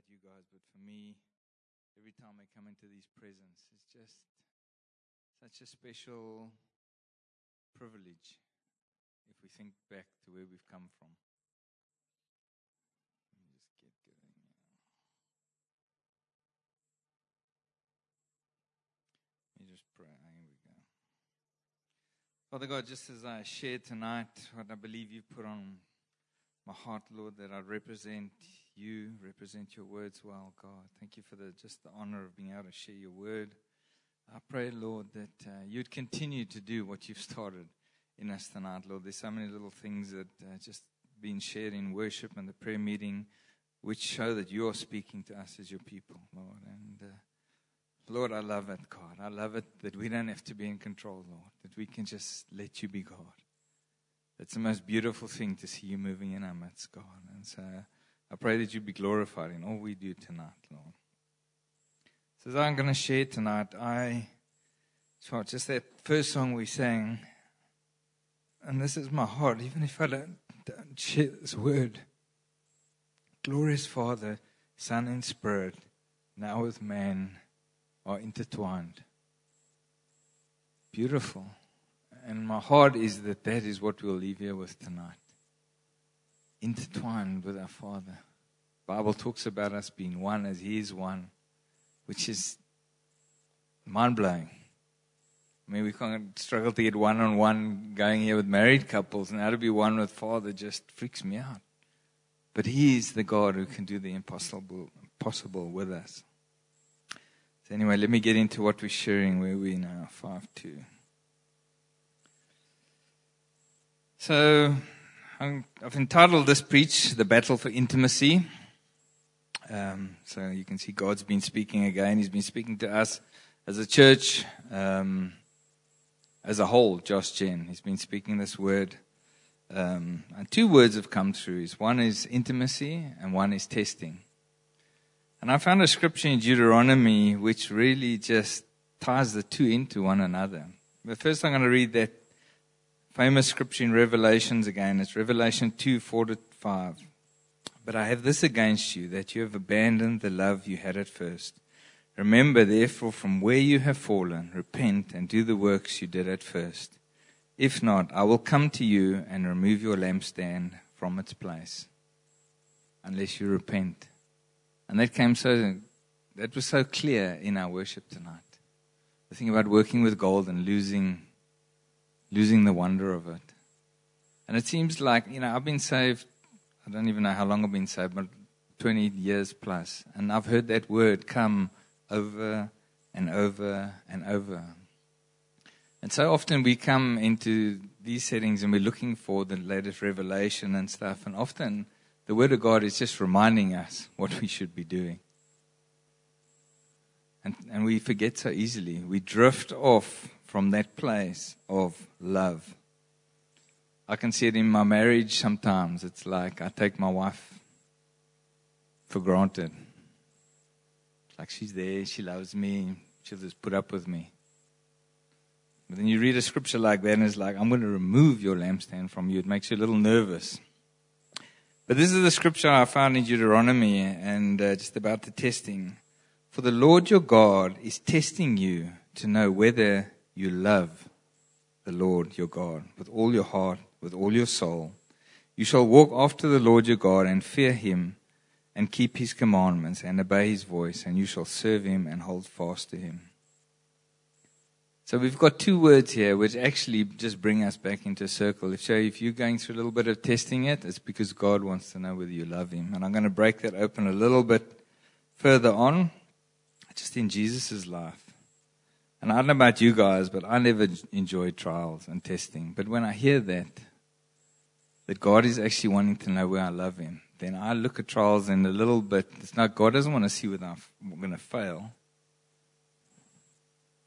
about you guys, but for me, every time I come into these prisons, it's just such a special privilege if we think back to where we've come from. Let me just get going. Let me just pray. Ah, here we go. Father God, just as I share tonight what I believe you've put on my heart, Lord, that I represent you, represent your words well, God. Thank you for the just the honor of being able to share your word. I pray, Lord, that uh, you'd continue to do what you've started in us tonight, Lord. There's so many little things that uh, just been shared in worship and the prayer meeting, which show that you are speaking to us as your people, Lord. And uh, Lord, I love it, God. I love it that we don't have to be in control, Lord. That we can just let you be God. It's the most beautiful thing to see you moving in our midst, God. And so I pray that you be glorified in all we do tonight, Lord. So as I'm going to share tonight, I so just that first song we sang, and this is my heart, even if I don't, don't share this word. Glorious Father, Son, and Spirit, now with man, are intertwined. Beautiful. And my heart is that that is what we'll leave here with tonight. Intertwined with our Father. Bible talks about us being one as He is one, which is mind blowing. I mean, we can't struggle to get one on one going here with married couples, and how to be one with Father just freaks me out. But He is the God who can do the impossible possible with us. So, anyway, let me get into what we're sharing where we now, 5 2. So, I've entitled this preach, The Battle for Intimacy. Um, so you can see God's been speaking again. He's been speaking to us as a church, um, as a whole, Josh Gen. He's been speaking this word. Um, and two words have come through. One is intimacy and one is testing. And I found a scripture in Deuteronomy which really just ties the two into one another. But first I'm going to read that famous scripture in Revelations again. It's Revelation 2, 4 to 5. But I have this against you, that you have abandoned the love you had at first. Remember, therefore, from where you have fallen, repent and do the works you did at first. If not, I will come to you and remove your lampstand from its place, unless you repent. And that came so, that was so clear in our worship tonight. The thing about working with gold and losing losing the wonder of it. And it seems like, you know, I've been saved, I don't even know how long I've been saved, but 20 years plus. And I've heard that word come over and over and over. And so often we come into these settings and we're looking for the latest revelation and stuff. And often the Word of God is just reminding us what we should be doing. And, and we forget so easily. We drift off from that place of love. I can see it in my marriage sometimes. It's like I take my wife for granted. Like she's there, she loves me, she'll just put up with me. But then you read a scripture like that and it's like, I'm going to remove your lampstand from you. It makes you a little nervous. But this is the scripture I found in Deuteronomy and uh, just about the testing. For the Lord your God is testing you to know whether you love the Lord your God with all your heart, with all your soul. You shall walk after the Lord your God and fear him and keep his commandments and obey his voice, and you shall serve him and hold fast to him. So we've got two words here which actually just bring us back into a circle. If, so if you're going through a little bit of testing it, it's because God wants to know whether you love him. And I'm going to break that open a little bit further on, just in Jesus' life. And I don't know about you guys, but I never enjoy trials and testing. But when I hear that, that God is actually wanting to know where I love Him, then I look at trials and a little bit, it's not, God doesn't want to see whether I'm going to fail.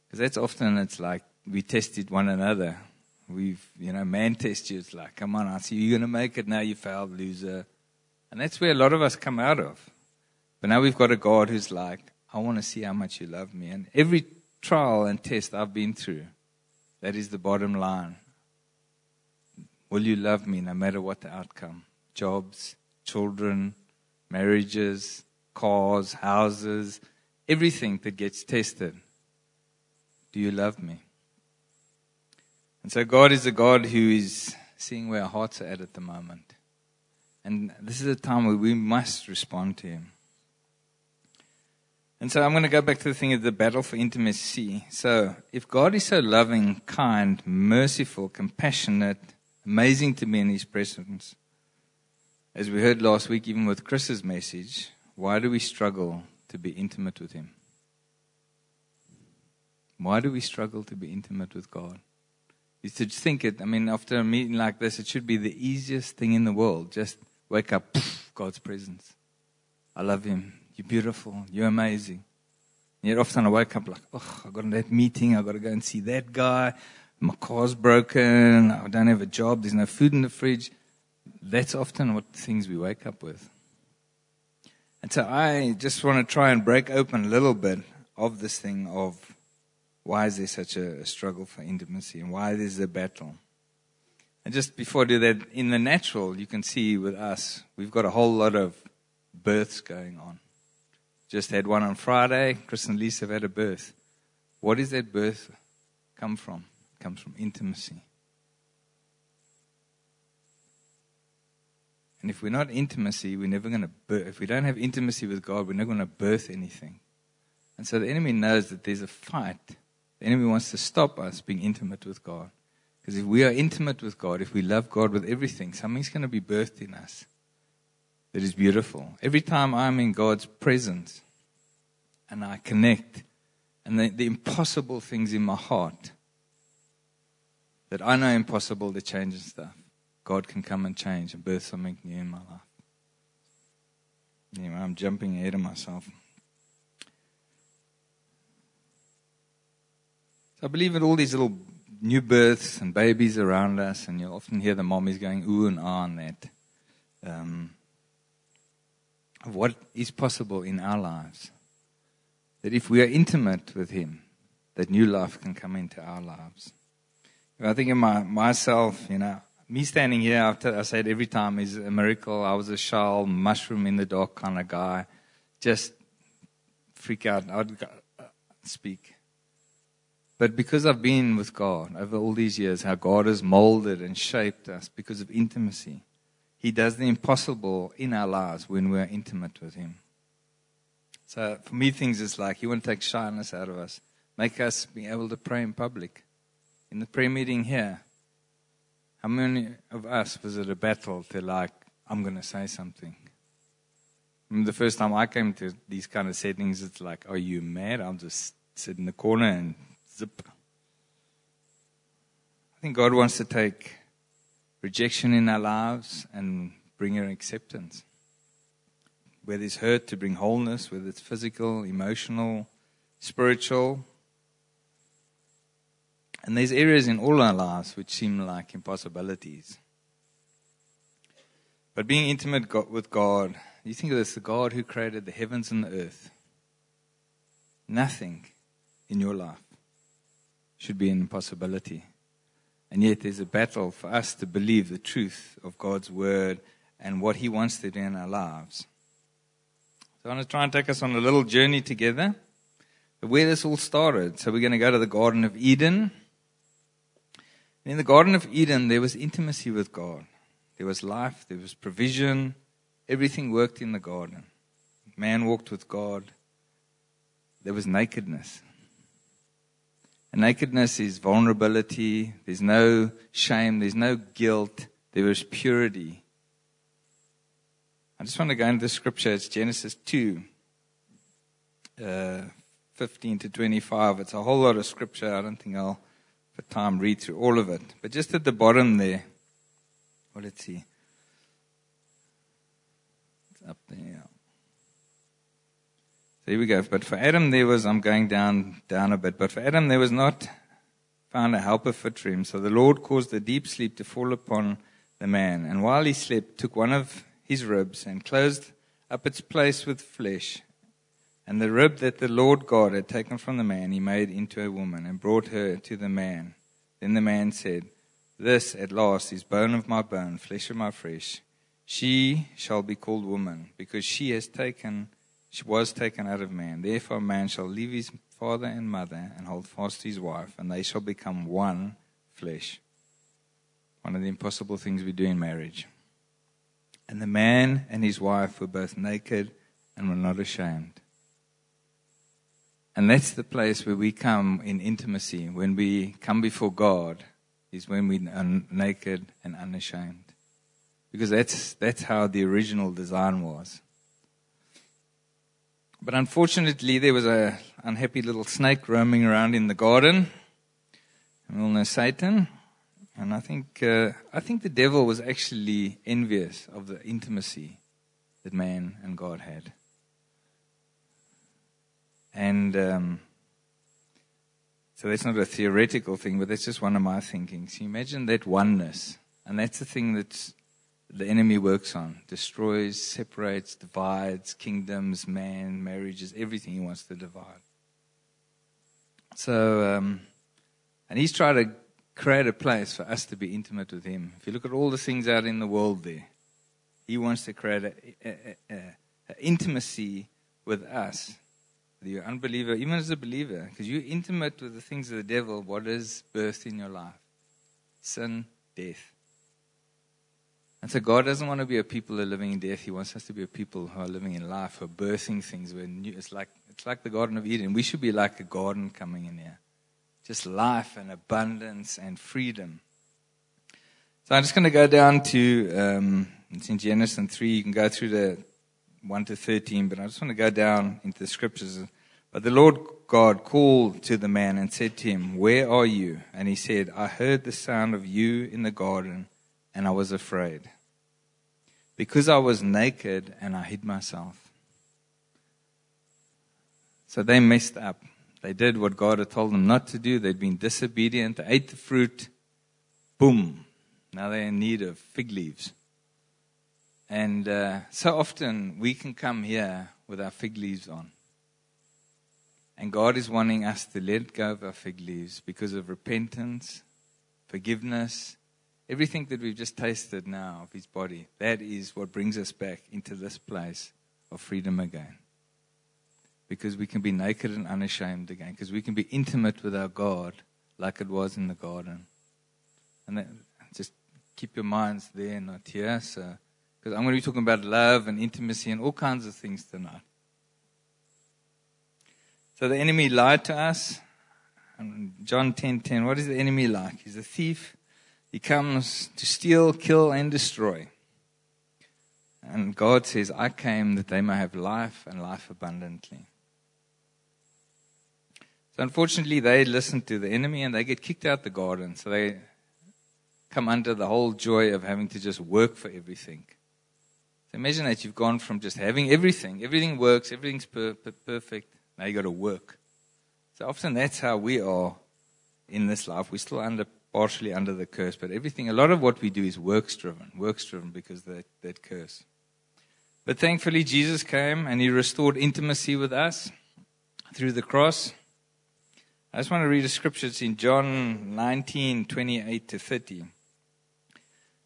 Because that's often, it's like we tested one another. We've, you know, man tests you. It's like, come on, I see you're going to make it. Now you failed, loser. And that's where a lot of us come out of. But now we've got a God who's like, I want to see how much you love me. And every trial and test I've been through. That is the bottom line. Will you love me no matter what the outcome? Jobs, children, marriages, cars, houses, everything that gets tested. Do you love me? And so God is a God who is seeing where our hearts are at at the moment. And this is a time where we must respond to Him. And so I'm going to go back to the thing of the battle for intimacy. So if God is so loving, kind, merciful, compassionate, amazing to be in His presence, as we heard last week, even with Chris's message, why do we struggle to be intimate with Him? Why do we struggle to be intimate with God? You should think it, I mean, after a meeting like this, it should be the easiest thing in the world. Just wake up, God's presence. I love Him. You're beautiful. You're amazing. And yet often I wake up like, oh, I got that meeting. I've got to go and see that guy. My car's broken. I don't have a job. There's no food in the fridge. That's often what things we wake up with. And so I just want to try and break open a little bit of this thing of why is there such a, a struggle for intimacy and why there's a battle. And just before I do that, in the natural, you can see with us, we've got a whole lot of births going on. Just had one on Friday. Chris and Lisa have had a birth. What does that birth come from? It comes from intimacy. And if we're not intimacy, we're never going to birth. If we don't have intimacy with God, we're never going to birth anything. And so the enemy knows that there's a fight. The enemy wants to stop us being intimate with God. Because if we are intimate with God, if we love God with everything, something's going to be birthed in us that is beautiful. Every time I'm in God's presence and I connect, and the, the impossible things in my heart that I know impossible to change and stuff, God can come and change and birth something new in my life. Anyway, I'm jumping ahead of myself. So I believe in all these little new births and babies around us, and you'll often hear the mommies going ooh and ah on that. Um, of what is possible in our lives. That if we are intimate with Him, that new life can come into our lives. I think of my, myself, you know, me standing here, after I said every time is a miracle. I was a shell, mushroom in the dark kind of guy. Just freak out. I would uh, speak. But because I've been with God over all these years, how God has molded and shaped us because of intimacy, He does the impossible in our lives when we're intimate with Him. So for me, things is like He want to take shyness out of us, make us be able to pray in public. In the prayer meeting here, how many of us was it a battle to like, I'm going to say something? The first time I came to these kind of settings, it's like, are you mad? I'll just sit in the corner and zip. I think God wants to take rejection in our lives and bring her acceptance. Where there's hurt, to bring wholeness, whether it's physical, emotional, spiritual. And there's areas in all our lives which seem like impossibilities. But being intimate with God, you think of this the God who created the heavens and the earth. Nothing in your life should be an impossibility. And yet there's a battle for us to believe the truth of God's word and what He wants to do in our lives. So I want to try and take us on a little journey together. Where this all started. So we're going to go to the Garden of Eden. In the Garden of Eden, there was intimacy with God. There was life, there was provision, everything worked in the garden. Man walked with God. There was nakedness. Nakedness is vulnerability. There's no shame. There's no guilt. There is purity. I just want to go into the scripture. It's Genesis 2, uh, 15 to 25. It's a whole lot of scripture. I don't think I'll for time read through all of it. But just at the bottom there, well, let's see. It's up there. So here we go. But for Adam there was, I'm going down, down a bit, but for Adam there was not found a helper fit for him. So the Lord caused a deep sleep to fall upon the man. And while he slept, took one of his ribs and closed up its place with flesh and the rib that the Lord God had taken from the man, he made into a woman and brought her to the man. Then the man said, This at last is bone of my bone, flesh of my flesh. She shall be called woman, because she has taken, was taken out of man. Therefore, man shall leave his father and mother and hold fast to his wife, and they shall become one flesh. One of the impossible things we do in marriage. And the man and his wife were both naked and were not ashamed. And that's the place where we come in intimacy. When we come before God, is when we are naked and unashamed. Because that's, that's how the original design was. But unfortunately, there was a unhappy little snake roaming around in the garden. And we all know Satan. And I think, uh, I think the devil was actually envious of the intimacy that man and God had. And um, so that's not a theoretical thing, but that's just one of my thinkings. You imagine that oneness. And that's the thing that the enemy works on destroys, separates, divides kingdoms, man, marriages, everything he wants to divide. So, um, and he's trying to create a place for us to be intimate with him. If you look at all the things out in the world there, he wants to create intimacy with us you're unbeliever, even as a believer, because you're intimate with the things of the devil, what is birthed in your life? Sin, death. And so God doesn't want to be a people who are living in death. He wants us to be a people who are living in life, who are birthing things. Where new, it's like it's like the Garden of Eden. We should be like a garden coming in here, just life and abundance and freedom. So I'm just going to go down to um, it's in Genesis three. You can go through the 1 to 13, but I just want to go down into the scriptures. But the Lord God called to the man and said to him, Where are you? And he said, I heard the sound of you in the garden, and I was afraid, because I was naked and I hid myself. So they messed up. They did what God had told them not to do. They'd been disobedient. They ate the fruit. Boom. Now they're in need of fig leaves. And uh, so often we can come here with our fig leaves on. And God is wanting us to let go of our fig leaves because of repentance, forgiveness, everything that we've just tasted now of His body. That is what brings us back into this place of freedom again. Because we can be naked and unashamed again. Because we can be intimate with our God like it was in the garden. And that, just keep your minds there, not here. So because I'm going to be talking about love and intimacy and all kinds of things tonight. So the enemy lied to us. John 10:10, 10, what is the enemy like? He's a thief. He comes to steal, kill, and destroy. And God says, I came that they may have life and life abundantly. So unfortunately, they listen to the enemy and they get kicked out the garden. So they come under the whole joy of having to just work for everything. So imagine that you've gone from just having everything, everything works, everything's per- per- perfect. Now you got to work. So often that's how we are in this life. We're still under partially under the curse, but everything, a lot of what we do is works driven, works driven because that that curse. But thankfully, Jesus came and He restored intimacy with us through the cross. I just want to read a scripture. It's in John 19, 28 to 30.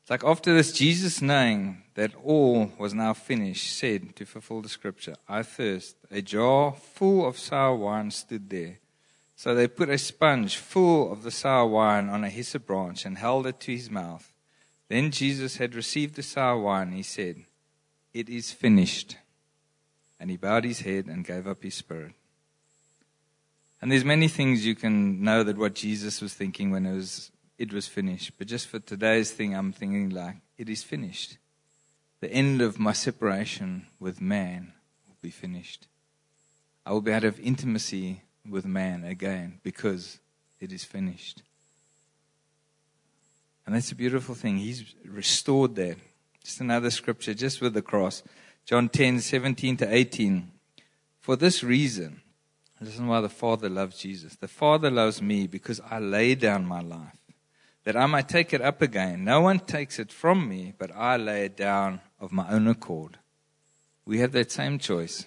It's like after this, Jesus, knowing that all was now finished, said to fulfill the scripture, I thirst. A jar full of sour wine stood there. So they put a sponge full of the sour wine on a hyssop branch and held it to his mouth. Then Jesus had received the sour wine. He said, It is finished. And he bowed his head and gave up his spirit. And there's many things you can know that what Jesus was thinking when it was it was finished. But just for today's thing, I'm thinking like, it is finished. The end of my separation with man will be finished. I will be out of intimacy with man again because it is finished. And that's a beautiful thing. He's restored that. Just another scripture, just with the cross. John 10, 17 to 18. For this reason, listen why the Father loves Jesus. The Father loves me because I lay down my life that I might take it up again. No one takes it from me, but I lay it down of my own accord. We have that same choice.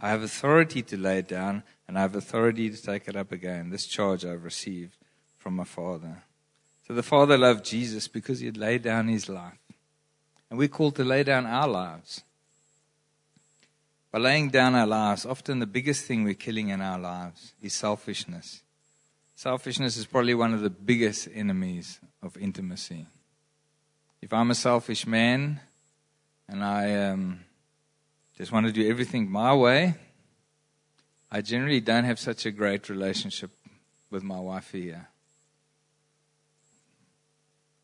I have authority to lay it down, and I have authority to take it up again. This charge I've received from my Father. So the Father loved Jesus because he had laid down his life. And we're called to lay down our lives. by laying down our lives, often the biggest thing we're killing in our lives is selfishness. Selfishness is probably one of the biggest enemies of intimacy. If I'm a selfish man and I um, just want to do everything my way, I generally don't have such a great relationship with my wife here.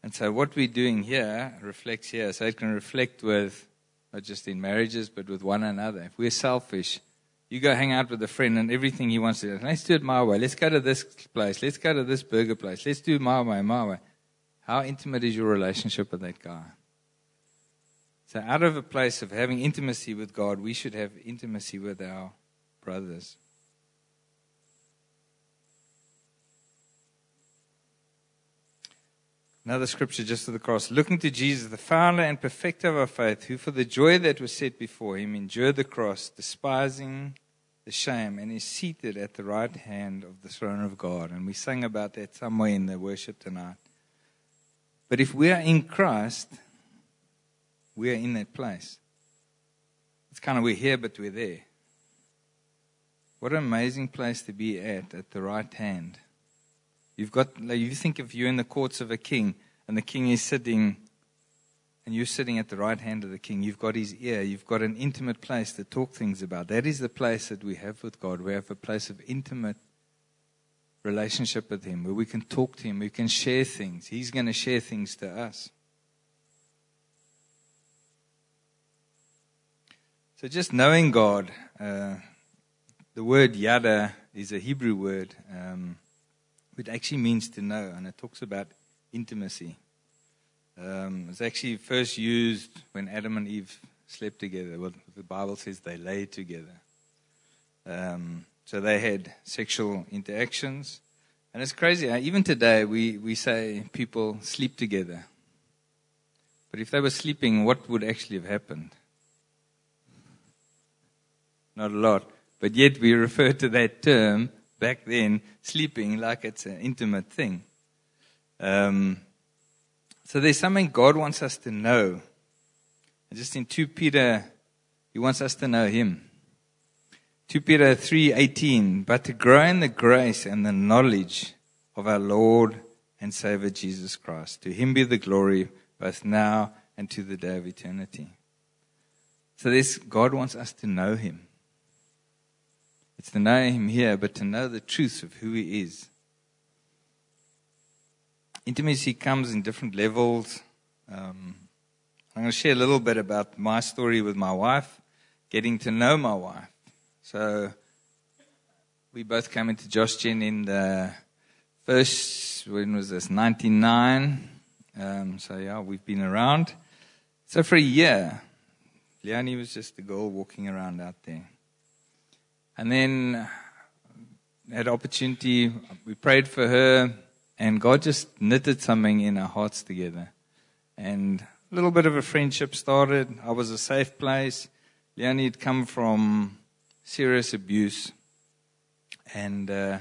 And so what we're doing here reflects here. So it can reflect with not just in marriages, but with one another. If we're selfish, you go hang out with a friend and everything he wants to do. Let's do it my way. Let's go to this place. Let's go to this burger place. Let's do my way, my way. How intimate is your relationship with that guy? So, out of a place of having intimacy with God, we should have intimacy with our brothers. Another scripture just to the cross. Looking to Jesus, the founder and perfecter of our faith, who for the joy that was set before him endured the cross, despising the shame, and is seated at the right hand of the throne of God. And we sang about that somewhere in the worship tonight. But if we are in Christ, we are in that place. It's kind of we're here, but we're there. What an amazing place to be at, at the right hand. You've got, you think if you're in the courts of a king and the king is sitting and you're sitting at the right hand of the king, you've got his ear, you've got an intimate place to talk things about. That is the place that we have with God. We have a place of intimate relationship with him where we can talk to him, we can share things. He's going to share things to us. So just knowing God, uh, the word yada is a Hebrew word. Um, it actually means to know, and it talks about intimacy. Um, it's actually first used when Adam and Eve slept together. Well, the Bible says they lay together. Um, so they had sexual interactions. And it's crazy. Even today, we, we say people sleep together. But if they were sleeping, what would actually have happened? Not a lot. But yet we refer to that term back then sleeping like it's an intimate thing. Um, so there's something God wants us to know. And just in 2 Peter, he wants us to know him. 2 Peter 3:18 but to grow in the grace and the knowledge of our Lord and Savior Jesus Christ to him be the glory both now and to the day of eternity so this God wants us to know him it's to know Him here, but to know the truth of who He is. Intimacy comes in different levels. Um, I'm going to share a little bit about my story with my wife, getting to know my wife. So, we both came into Josh in the first, when was this, 99. Um, so, yeah, we've been around. So, for a year, Leonie was just a girl walking around out there. And then had opportunity, we prayed for her, and God just knitted something in our hearts together. And a little bit of a friendship started. I was a safe place. Leonie had come from serious abuse. And uh,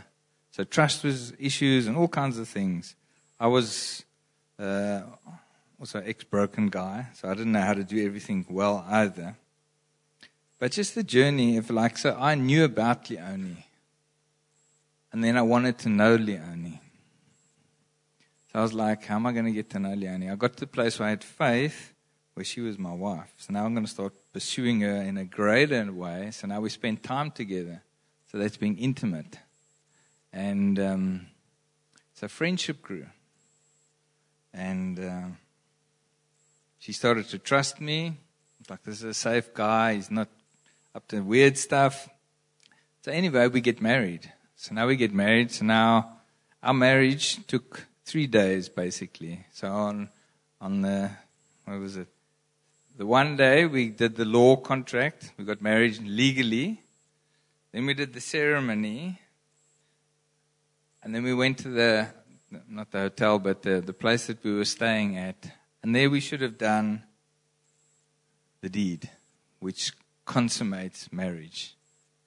so trust was issues and all kinds of things. I was uh, also ex broken guy, so I didn't know how to do everything well either. But just the journey of like, so I knew about Leonie. And then I wanted to know Leonie. So I was like, how am I going to get to know Leonie? I got to the place where I had faith, where she was my wife. So now I'm going to start pursuing her in a greater way. So now we spend time together. So that's being intimate. And um, so friendship grew. And uh, she started to trust me. Like, this is a safe guy. He's not up to weird stuff. So anyway, we get married. So now we get married. So now our marriage took three days basically. So on on the what was it? The one day we did the law contract. We got married legally. Then we did the ceremony. And then we went to the not the hotel, but the, the place that we were staying at. And there we should have done the deed, which consummates marriage.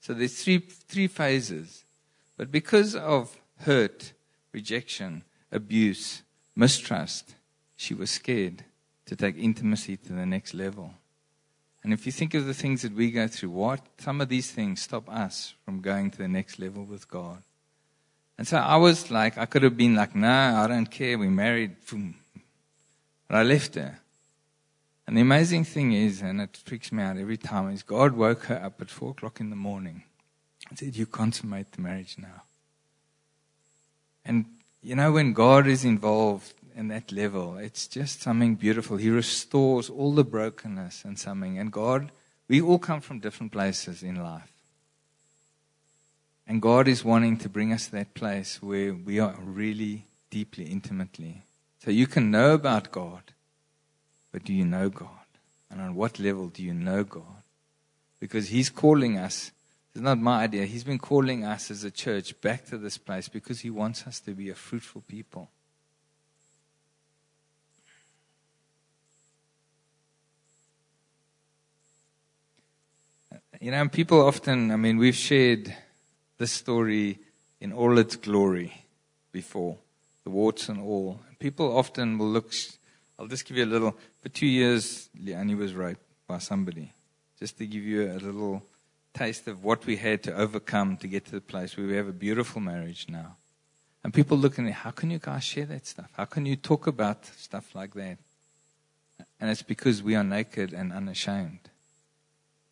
So there's three, three phases. But because of hurt, rejection, abuse, mistrust, she was scared to take intimacy to the next level. And if you think of the things that we go through, what some of these things stop us from going to the next level with God. And so I was like, I could have been like, no, I don't care. We married. But I left her. And the amazing thing is, and it freaks me out every time, is God woke her up at four o'clock in the morning and said, You consummate the marriage now. And you know, when God is involved in that level, it's just something beautiful. He restores all the brokenness and something. And God, we all come from different places in life. And God is wanting to bring us to that place where we are really deeply, intimately. So you can know about God but do you know God? And on what level do you know God? Because He's calling us. It's not my idea. He's been calling us as a church back to this place because He wants us to be a fruitful people. You know, people often, I mean, we've shared this story in all its glory before, the warts and all. People often will look I'll just give you a little. For two years, Leanne was raped by somebody. Just to give you a little taste of what we had to overcome to get to the place where we have a beautiful marriage now. And people looking at me, how can you guys share that stuff? How can you talk about stuff like that? And it's because we are naked and unashamed.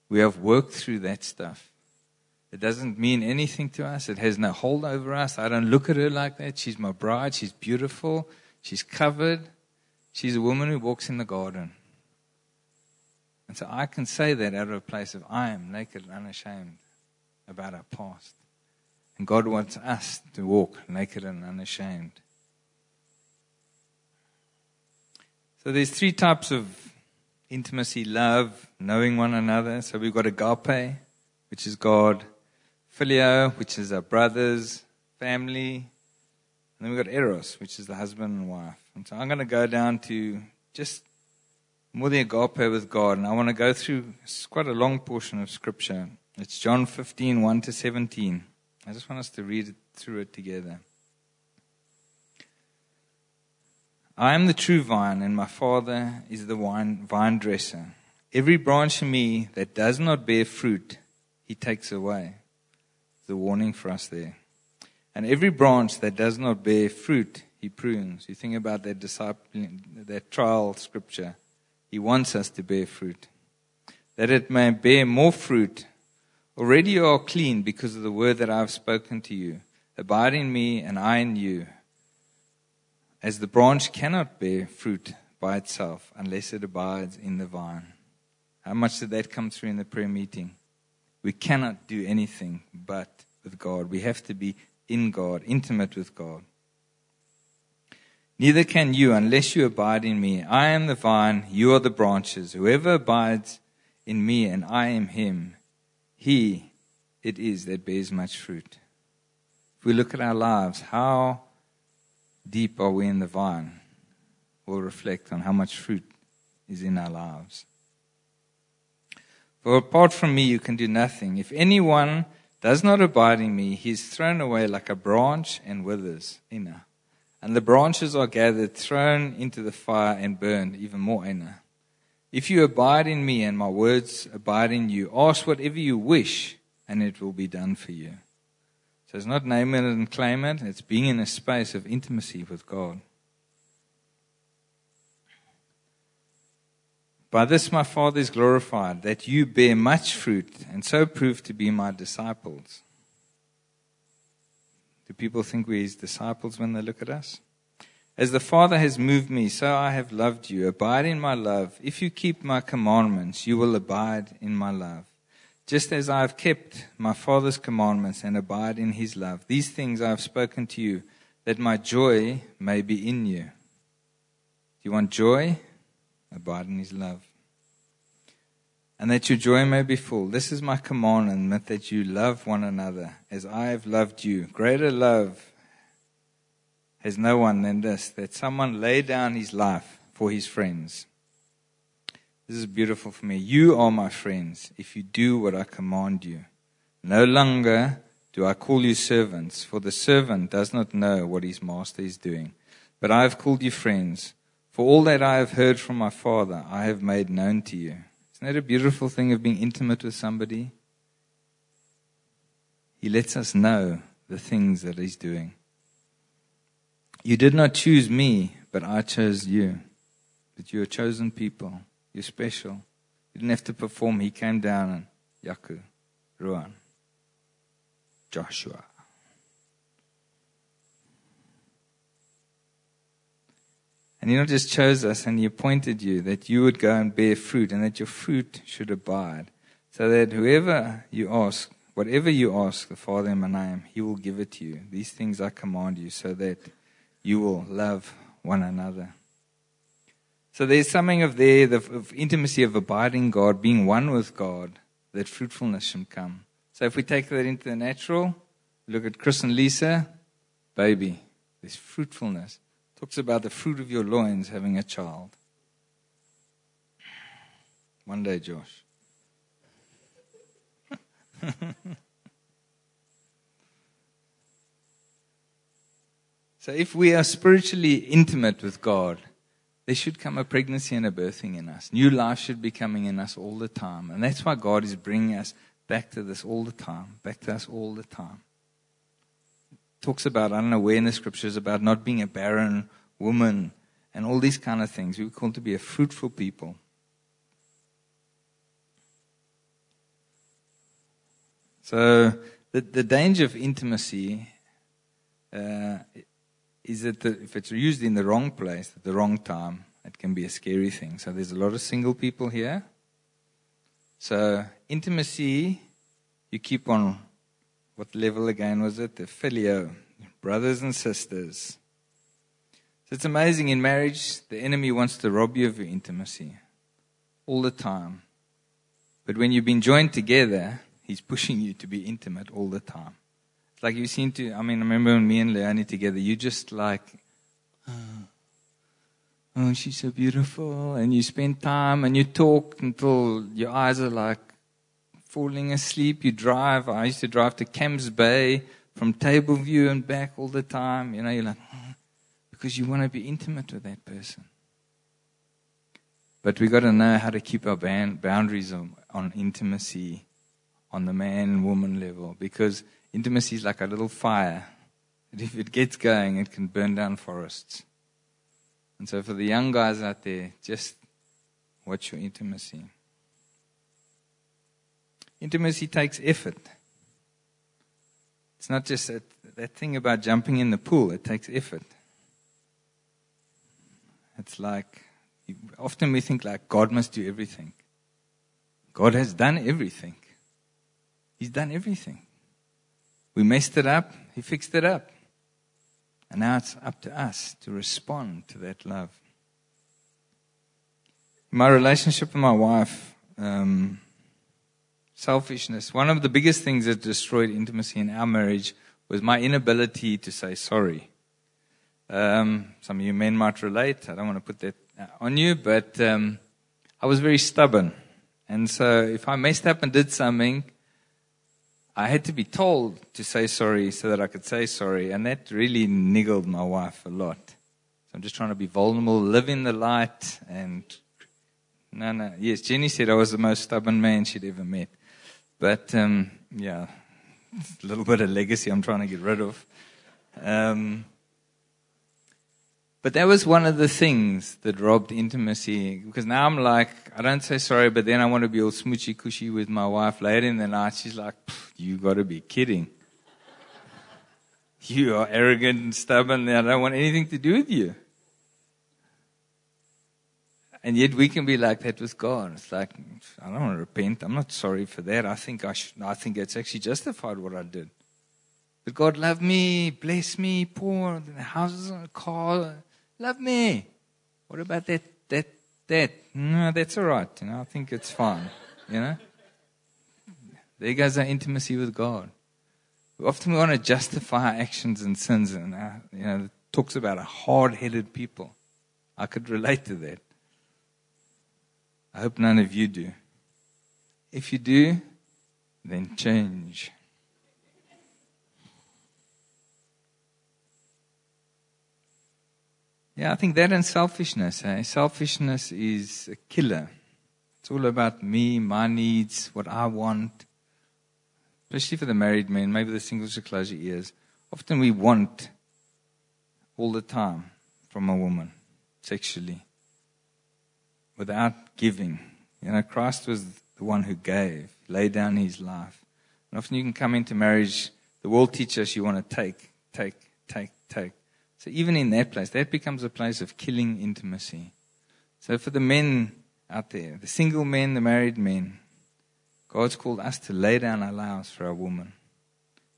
We have worked through that stuff. It doesn't mean anything to us. It has no hold over us. I don't look at her like that. She's my bride. She's beautiful. She's covered. She's a woman who walks in the garden. And so I can say that out of a place of I am naked and unashamed about our past. And God wants us to walk naked and unashamed. So there's three types of intimacy love, knowing one another. So we've got agape, which is God, phileo, which is our brothers, family, and then we've got eros, which is the husband and wife. And so I'm going to go down to just more the agape with God. And I want to go through It's quite a long portion of Scripture. It's John 15, 1 to 17. I just want us to read through it together. I am the true vine, and my Father is the wine, vine dresser. Every branch in me that does not bear fruit, he takes away. The warning for us there. And every branch that does not bear fruit, he prunes. You think about that discipline, that trial scripture. He wants us to bear fruit. That it may bear more fruit. Already you are clean because of the word that I have spoken to you. Abide in me and I in you. As the branch cannot bear fruit by itself unless it abides in the vine. How much did that come through in the prayer meeting? We cannot do anything but with God. We have to be in God, intimate with God. Neither can you unless you abide in me. I am the vine, you are the branches. Whoever abides in me and I am him, he it is that bears much fruit. If we look at our lives, how deep are we in the vine? We'll reflect on how much fruit is in our lives. For apart from me, you can do nothing. If anyone does not abide in me, he is thrown away like a branch and withers. Inna and the branches are gathered, thrown into the fire, and burned, even more inner. If you abide in me and my words abide in you, ask whatever you wish, and it will be done for you. So it's not name it and claim it, it's being in a space of intimacy with God. By this my Father is glorified, that you bear much fruit, and so prove to be my disciples. Do people think we're his disciples when they look at us? As the Father has moved me, so I have loved you. Abide in my love. If you keep my commandments, you will abide in my love. Just as I have kept my Father's commandments and abide in his love. These things I have spoken to you, that my joy may be in you. Do you want joy? Abide in his love and that your joy may be full. This is my commandment that you love one another as I have loved you. Greater love has no one than this, that someone lay down his life for his friends. This is beautiful for me. You are my friends if you do what I command you. No longer do I call you servants, for the servant does not know what his master is doing. But I have called you friends, for all that I have heard from my Father I have made known to you. Isn't that a beautiful thing of being intimate with somebody? He lets us know the things that He's doing. You did not choose me, but I chose you. That you're a chosen people. You're special. You didn't have to perform. He came down and Yaku, Ruan, Joshua. And he not just chose us and he appointed you that you would go and bear fruit and that your fruit should abide. So that whoever you ask, whatever you ask the Father in my name, he will give it to you. These things I command you so that you will love one another. So there's something of there, the of intimacy of abiding God, being one with God, that fruitfulness should come. So if we take that into the natural, look at Chris and Lisa, baby, there's fruitfulness. Talks about the fruit of your loins having a child. One day, Josh. so, if we are spiritually intimate with God, there should come a pregnancy and a birthing in us. New life should be coming in us all the time. And that's why God is bringing us back to this all the time, back to us all the time talks about, I don't know where in the scriptures, about not being a barren woman and all these kind of things. We are called to be a fruitful people. So the, the danger of intimacy uh, is that the, if it's used in the wrong place at the wrong time, it can be a scary thing. So there's a lot of single people here. So intimacy, you keep on what level again was it? The phileo, brothers and sisters. So it's amazing in marriage, the enemy wants to rob you of your intimacy all the time. But when you've been joined together, he's pushing you to be intimate all the time. It's like you seem to, I mean, I remember when me and Leonie together, you just like, oh, oh, she's so beautiful. And you spend time and you talk until your eyes are like falling asleep. You drive. I used to drive to Camps Bay from Tableview and back all the time. You know, you're like, hmm, because you want to be intimate with that person. But we got to know how to keep our boundaries on, on intimacy on the man woman level because intimacy is like a little fire. And if it gets going, it can burn down forests. And so for the young guys out there, just watch your intimacy. Intimacy takes effort. It's not just that, that thing about jumping in the pool, it takes effort. It's like, often we think like God must do everything. God has done everything. He's done everything. We messed it up, He fixed it up. And now it's up to us to respond to that love. My relationship with my wife, um, selfishness. One of the biggest things that destroyed intimacy in our marriage was my inability to say sorry. Um, some of you men might relate. I don't want to put that on you, but um, I was very stubborn. And so if I messed up and did something, I had to be told to say sorry so that I could say sorry. And that really niggled my wife a lot. So I'm just trying to be vulnerable, live in the light. And no, no. Yes, Jenny said I was the most stubborn man she'd ever met. But um, yeah, a little bit of legacy I'm trying to get rid of. Um, but that was one of the things that robbed intimacy because now I'm like, I don't say sorry, but then I want to be all smoochy cushy with my wife later in the night. She's like, you got to be kidding. You are arrogant and stubborn. And I don't want anything to do with you. And yet we can be like that with God. It's like, I don't want to repent. I'm not sorry for that. I think I should, I think it's actually justified what I did. But God loved me, bless me, poor, the houses a car. Love me. What about that, that, that? No, that's all right. You know, I think it's fine. You know? There goes our intimacy with God. Often we want to justify our actions and sins, and uh, you know, it talks about a hard-headed people. I could relate to that. I hope none of you do. If you do, then change. Yeah, I think that and selfishness. Eh? Selfishness is a killer. It's all about me, my needs, what I want. Especially for the married men, maybe the singles should close your ears. Often we want all the time from a woman sexually without giving. You know, Christ was the one who gave, laid down his life. And often you can come into marriage, the world teaches you want to take, take, take, take. So even in that place, that becomes a place of killing intimacy. So for the men out there, the single men, the married men, God's called us to lay down our lives for our woman,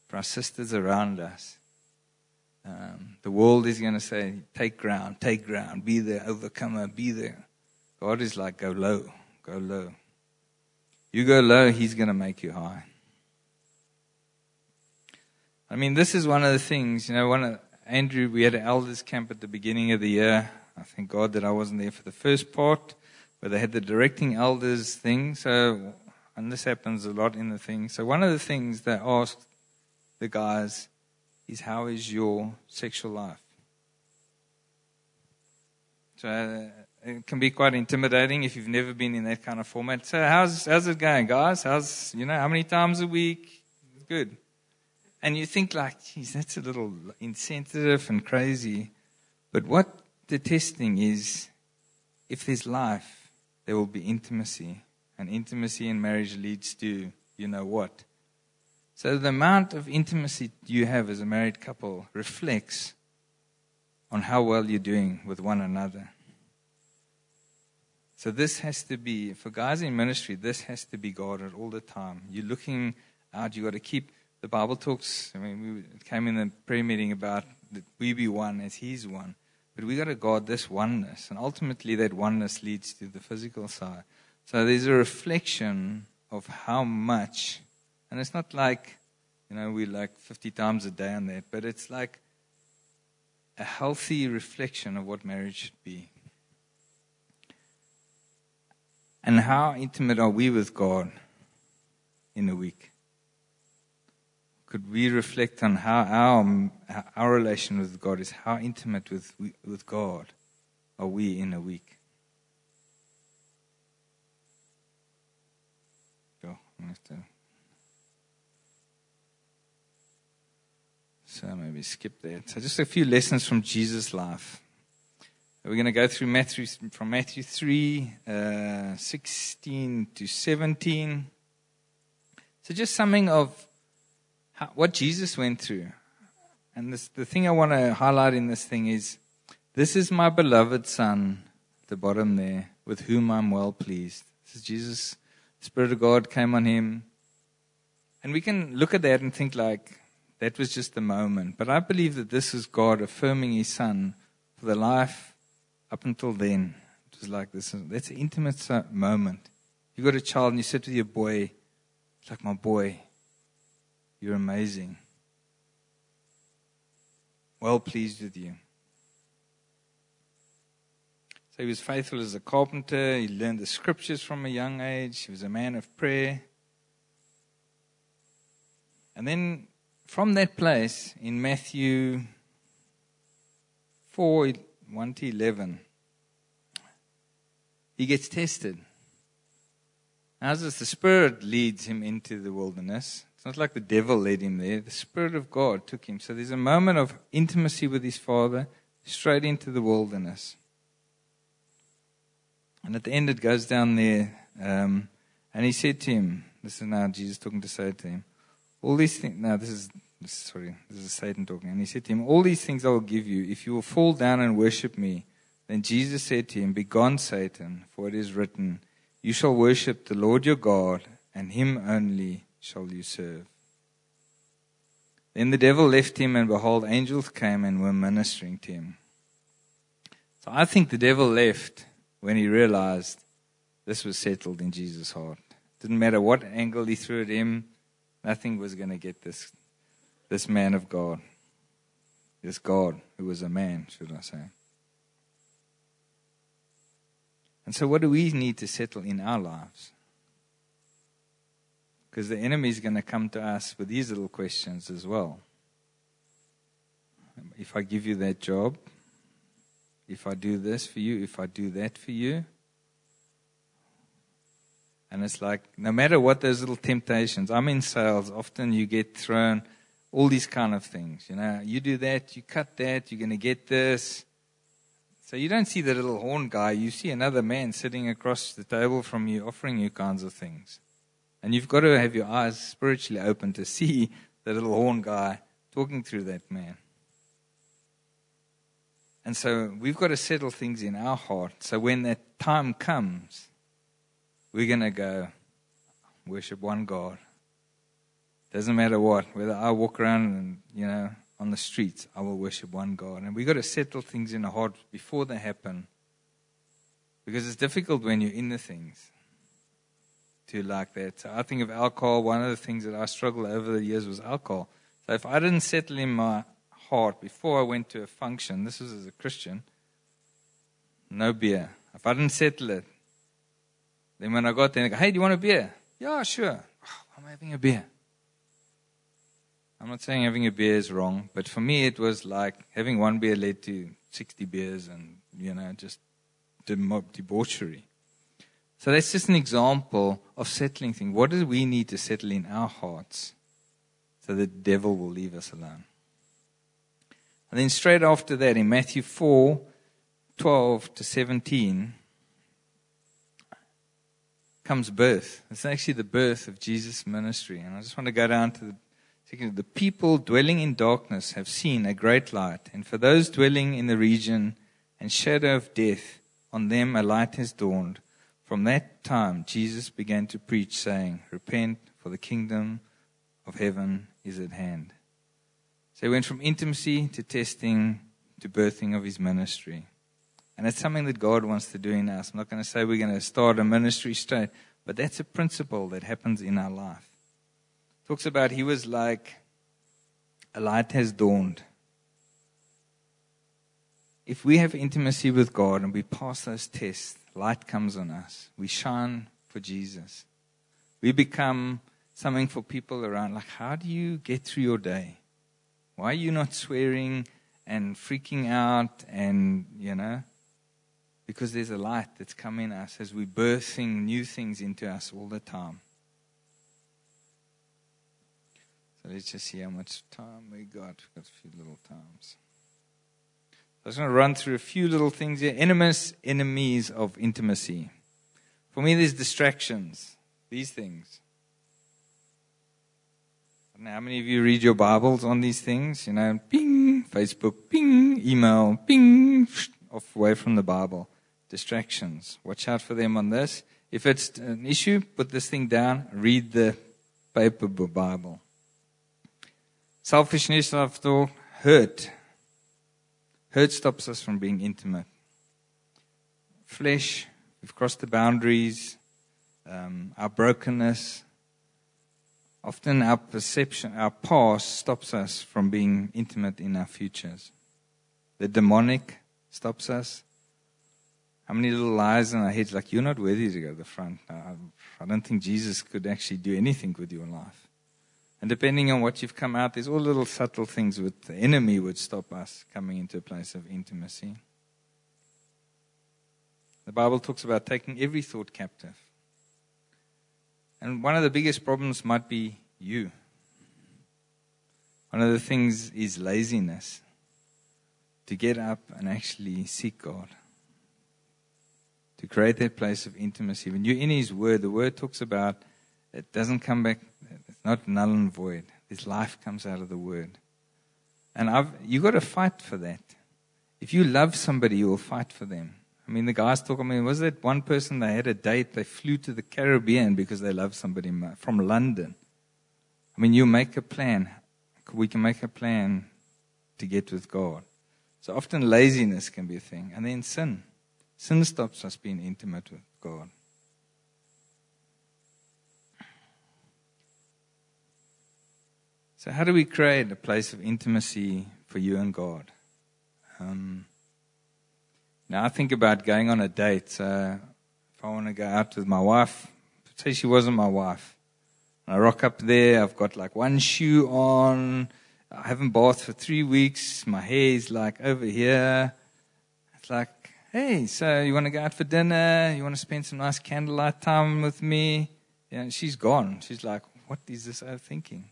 for our sisters around us. Um, the world is going to say, take ground, take ground, be the overcomer, be there. God is like, go low, go low. You go low, He's going to make you high. I mean, this is one of the things, you know, one of, Andrew, we had an elders camp at the beginning of the year. I thank God that I wasn't there for the first part, where they had the directing elders thing. So, and this happens a lot in the thing. So, one of the things they asked the guys is, How is your sexual life? So, it can be quite intimidating if you've never been in that kind of format. So, how's, how's it going, guys? How's, you know, how many times a week? Good. And you think, like, geez, that's a little insensitive and crazy. But what the testing is if there's life, there will be intimacy. And intimacy in marriage leads to you know what. So the amount of intimacy you have as a married couple reflects on how well you're doing with one another. So this has to be, for guys in ministry, this has to be guarded all the time. You're looking out, you've got to keep, the Bible talks, I mean, we came in the prayer meeting about that we be one as He's one. But we got to guard this oneness. And ultimately, that oneness leads to the physical side. So there's a reflection of how much, and it's not like, you know, we like 50 times a day on that, but it's like a healthy reflection of what marriage should be. And how intimate are we with God in a week? Could we reflect on how our, our relation with God is? How intimate with, with God are we in a week? Go. So maybe skip that. So just a few lessons from Jesus' life. We're going to go through Matthew from Matthew 3, uh, 16 to 17. So just something of how, what Jesus went through. And this, the thing I want to highlight in this thing is this is my beloved Son, the bottom there, with whom I'm well pleased. This is Jesus. The Spirit of God came on him. And we can look at that and think like that was just a moment. But I believe that this is God affirming his Son for the life up until then, it was like this. That's an intimate moment. You got a child and you sit with your boy. It's like my boy. You're amazing. Well pleased with you. So he was faithful as a carpenter. He learned the scriptures from a young age. He was a man of prayer. And then from that place in Matthew 4 1 to 11, he gets tested. As the Spirit leads him into the wilderness, it's not like the devil led him there. The Spirit of God took him. So there's a moment of intimacy with his Father, straight into the wilderness. And at the end, it goes down there. Um, and he said to him, This is now Jesus talking to say to him, All these things, now this is sorry, this is Satan talking. And he said to him, All these things I will give you if you will fall down and worship me. Then Jesus said to him, Begone, Satan, for it is written, You shall worship the Lord your God, and him only shall you serve. Then the devil left him, and behold, angels came and were ministering to him. So I think the devil left when he realized this was settled in Jesus' heart. Didn't matter what angle he threw at him, nothing was going to get this this man of God, this God who was a man, should I say. And so, what do we need to settle in our lives? Because the enemy is going to come to us with these little questions as well. If I give you that job, if I do this for you, if I do that for you, And it's like, no matter what those little temptations, I'm in sales, often you get thrown all these kind of things. You know, you do that, you cut that, you're going to get this. So you don't see the little horn guy, you see another man sitting across the table from you offering you kinds of things. And you've got to have your eyes spiritually open to see the little horn guy talking through that man. And so we've got to settle things in our heart. So when that time comes, we're going to go worship one God. Doesn't matter what, whether I walk around and, you know, on the streets, I will worship one God. And we've got to settle things in the heart before they happen. Because it's difficult when you're in the things to like that. So I think of alcohol, one of the things that I struggled over the years was alcohol. So if I didn't settle in my heart before I went to a function, this was as a Christian, no beer. If I didn't settle it, then when I got there, I go, hey, do you want a beer? Yeah, sure. Oh, I'm having a beer. I'm not saying having a beer is wrong, but for me, it was like having one beer led to 60 beers and, you know, just debauchery. So that's just an example of settling things. What do we need to settle in our hearts so the devil will leave us alone? And then straight after that, in Matthew 4 12 to 17, comes birth. It's actually the birth of Jesus' ministry. And I just want to go down to the the people dwelling in darkness have seen a great light, and for those dwelling in the region and shadow of death, on them a light has dawned. From that time, Jesus began to preach, saying, Repent, for the kingdom of heaven is at hand. So he went from intimacy to testing to birthing of his ministry. And it's something that God wants to do in us. I'm not going to say we're going to start a ministry straight, but that's a principle that happens in our life talks about he was like a light has dawned. If we have intimacy with God and we pass those tests, light comes on us. We shine for Jesus. We become something for people around. Like, how do you get through your day? Why are you not swearing and freaking out and, you know? Because there's a light that's coming us as we're birthing new things into us all the time. Let's just see how much time we got. We've got a few little times. I was going to run through a few little things here. Enemies, enemies of intimacy. For me, there's distractions. These things. How many of you read your Bibles on these things? You know, ping, Facebook, ping, email, ping, off away from the Bible. Distractions. Watch out for them on this. If it's an issue, put this thing down, read the paper Bible. Selfishness, after all, hurt. Hurt stops us from being intimate. Flesh, we've crossed the boundaries. Um, our brokenness, often our perception, our past stops us from being intimate in our futures. The demonic stops us. How many little lies in our heads, like, you're not worthy to go to the front. I, don't think Jesus could actually do anything with your life. And depending on what you've come out, there's all little subtle things with the enemy would stop us coming into a place of intimacy. The Bible talks about taking every thought captive. And one of the biggest problems might be you. One of the things is laziness. To get up and actually seek God. To create that place of intimacy. When you're in His Word, the Word talks about it doesn't come back not null and void. This life comes out of the word. And I've, you've got to fight for that. If you love somebody, you will fight for them. I mean, the guys talk, I mean, was that one person they had a date, they flew to the Caribbean because they love somebody from London. I mean, you make a plan. We can make a plan to get with God. So often laziness can be a thing. And then sin. Sin stops us being intimate with God. So, how do we create a place of intimacy for you and God? Um, now, I think about going on a date. So if I want to go out with my wife, say she wasn't my wife, and I rock up there, I've got like one shoe on, I haven't bathed for three weeks, my hair is like over here. It's like, hey, so you want to go out for dinner? You want to spend some nice candlelight time with me? Yeah, and she's gone. She's like, what is this I'm thinking?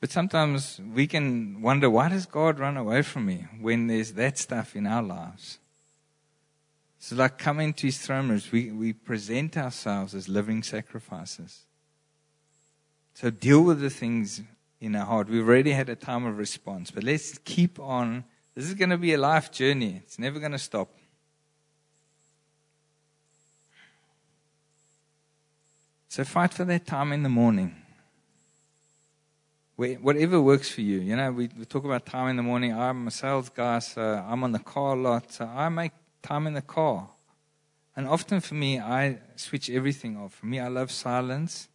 But sometimes we can wonder, why does God run away from me when there's that stuff in our lives? It's like coming to his throne rooms. We, we present ourselves as living sacrifices. So deal with the things in our heart. We've already had a time of response, but let's keep on. This is going to be a life journey. It's never going to stop. So fight for that time in the morning. Whatever works for you. You know, we, we talk about time in the morning. I'm a sales guy, so I'm on the car a lot. So I make time in the car. And often for me, I switch everything off. For me, I love silence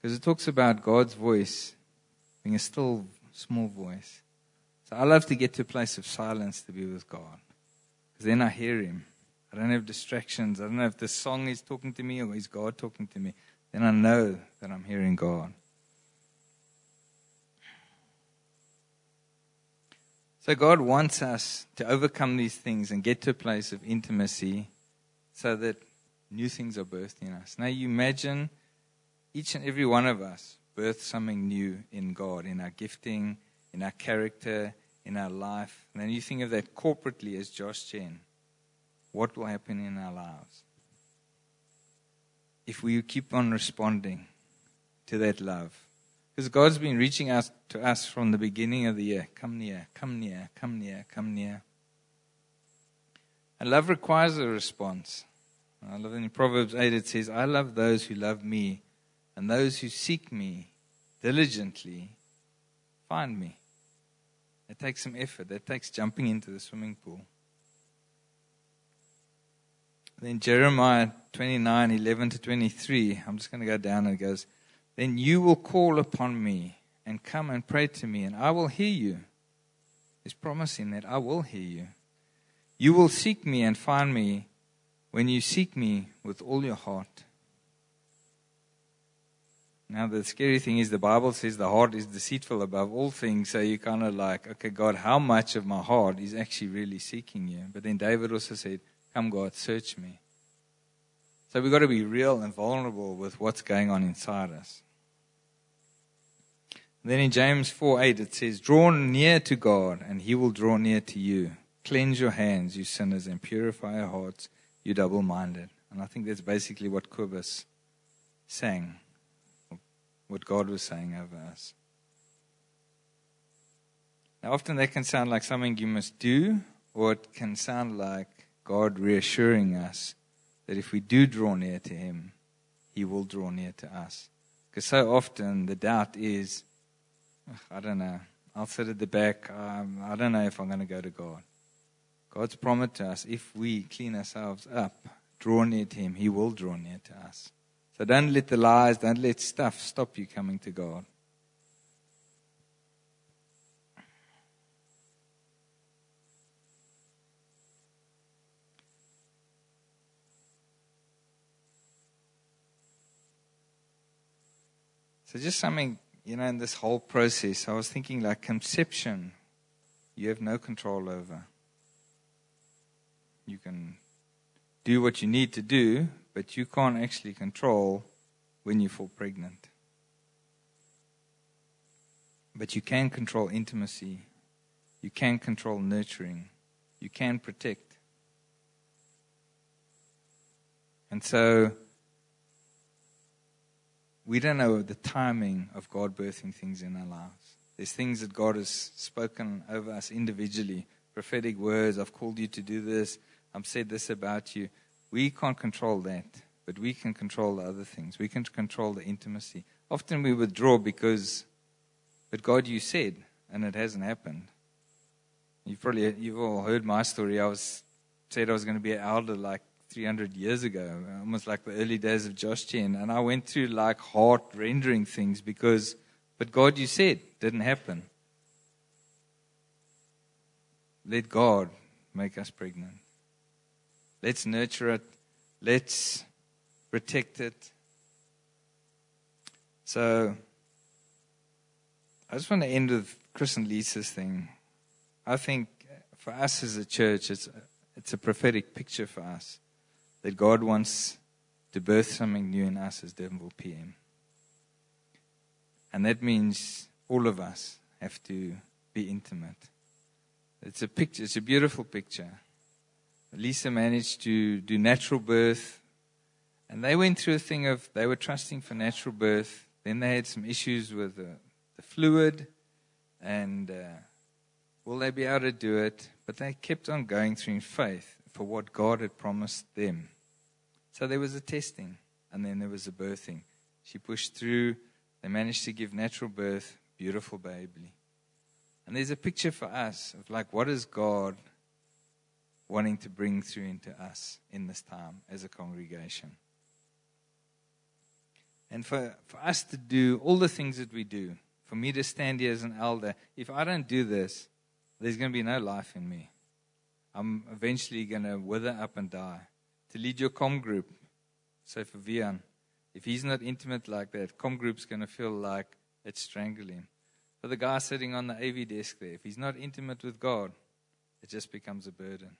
because it talks about God's voice being a still, small voice. So I love to get to a place of silence to be with God because then I hear Him. I don't have distractions. I don't know if the song is talking to me or is God talking to me. Then I know that I'm hearing God. So God wants us to overcome these things and get to a place of intimacy so that new things are birthed in us. Now you imagine each and every one of us birth something new in God, in our gifting, in our character, in our life. And then you think of that corporately as Josh Gen what will happen in our lives if we keep on responding to that love. Because God's been reaching out to us from the beginning of the year. Come near, come near, come near, come near. And love requires a response. I love in Proverbs 8 it says, I love those who love me, and those who seek me diligently find me. It takes some effort. That takes jumping into the swimming pool. Then Jeremiah 29 11 to 23. I'm just going to go down and it goes, Then you will call upon me and come and pray to me, and I will hear you. He's promising that I will hear you. You will seek me and find me when you seek me with all your heart. Now, the scary thing is the Bible says the heart is deceitful above all things. So you're kind of like, okay, God, how much of my heart is actually really seeking you? But then David also said, Come, God, search me. So we've got to be real and vulnerable with what's going on inside us. Then in James 4 8, it says, Draw near to God, and he will draw near to you. Cleanse your hands, you sinners, and purify your hearts, you double minded. And I think that's basically what Kobus sang, what God was saying over us. Now, often that can sound like something you must do, or it can sound like God reassuring us that if we do draw near to Him, He will draw near to us. Because so often the doubt is, I don't know, I'll sit at the back, um, I don't know if I'm going to go to God. God's promised to us if we clean ourselves up, draw near to Him, He will draw near to us. So don't let the lies, don't let stuff stop you coming to God. So just something, you know, in this whole process, I was thinking like conception, you have no control over. You can do what you need to do, but you can't actually control when you fall pregnant. But you can control intimacy. You can control nurturing. You can protect. And so we don't know the timing of God birthing things in our lives. There's things that God has spoken over us individually, prophetic words. I've called you to do this. I've said this about you. We can't control that, but we can control the other things. We can control the intimacy. Often we withdraw because, but God, you said, and it hasn't happened. You've probably you've all heard my story. I was said I was going to be an elder like 300 years ago, almost like the early days of Josh Gen. And I went through like heart rendering things because, but God, you said, didn't happen. Let God make us pregnant. Let's nurture it. Let's protect it. So, I just want to end with Chris and Lisa's thing. I think for us as a church, it's it's a prophetic picture for us that God wants to birth something new in us as Durbanville PM. And that means all of us have to be intimate. It's a picture, it's a beautiful picture. Lisa managed to do natural birth, and they went through a thing of they were trusting for natural birth. Then they had some issues with the, the fluid, and uh, will they be able to do it? But they kept on going through in faith for what God had promised them. So there was a testing, and then there was a birthing. She pushed through. They managed to give natural birth, beautiful baby. And there's a picture for us of like, what is God wanting to bring through into us in this time as a congregation? And for, for us to do all the things that we do, for me to stand here as an elder, if I don't do this, there's going to be no life in me. I'm eventually going to wither up and die. To lead your com group, say for Vian, if he's not intimate like that, com group's going to feel like it's strangling. For the guy sitting on the AV desk there, if he's not intimate with God, it just becomes a burden.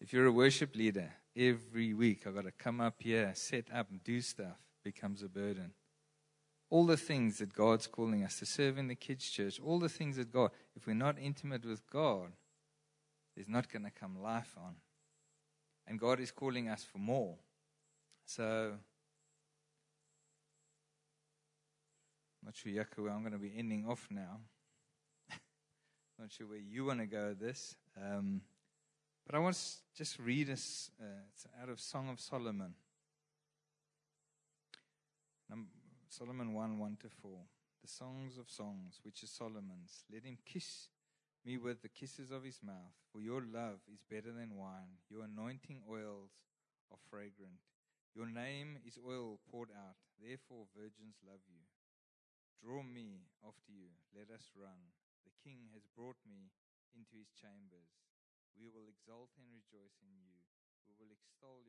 If you're a worship leader, every week I've got to come up here, set up, and do stuff becomes a burden. All the things that God's calling us to serve in the kids' church, all the things that God, if we're not intimate with God, there's not going to come life on. And God is calling us for more. So, I'm not sure, Yaku, where I'm going to be ending off now. not sure where you want to go with this. Um, but I want to just read us, uh, it's out of Song of Solomon. Solomon 1 1 to 4. The songs of songs, which is Solomon's. Let him kiss me with the kisses of his mouth, for your love is better than wine. Your anointing oils are fragrant. Your name is oil poured out. Therefore, virgins love you. Draw me after you. Let us run. The king has brought me into his chambers. We will exult and rejoice in you. We will extol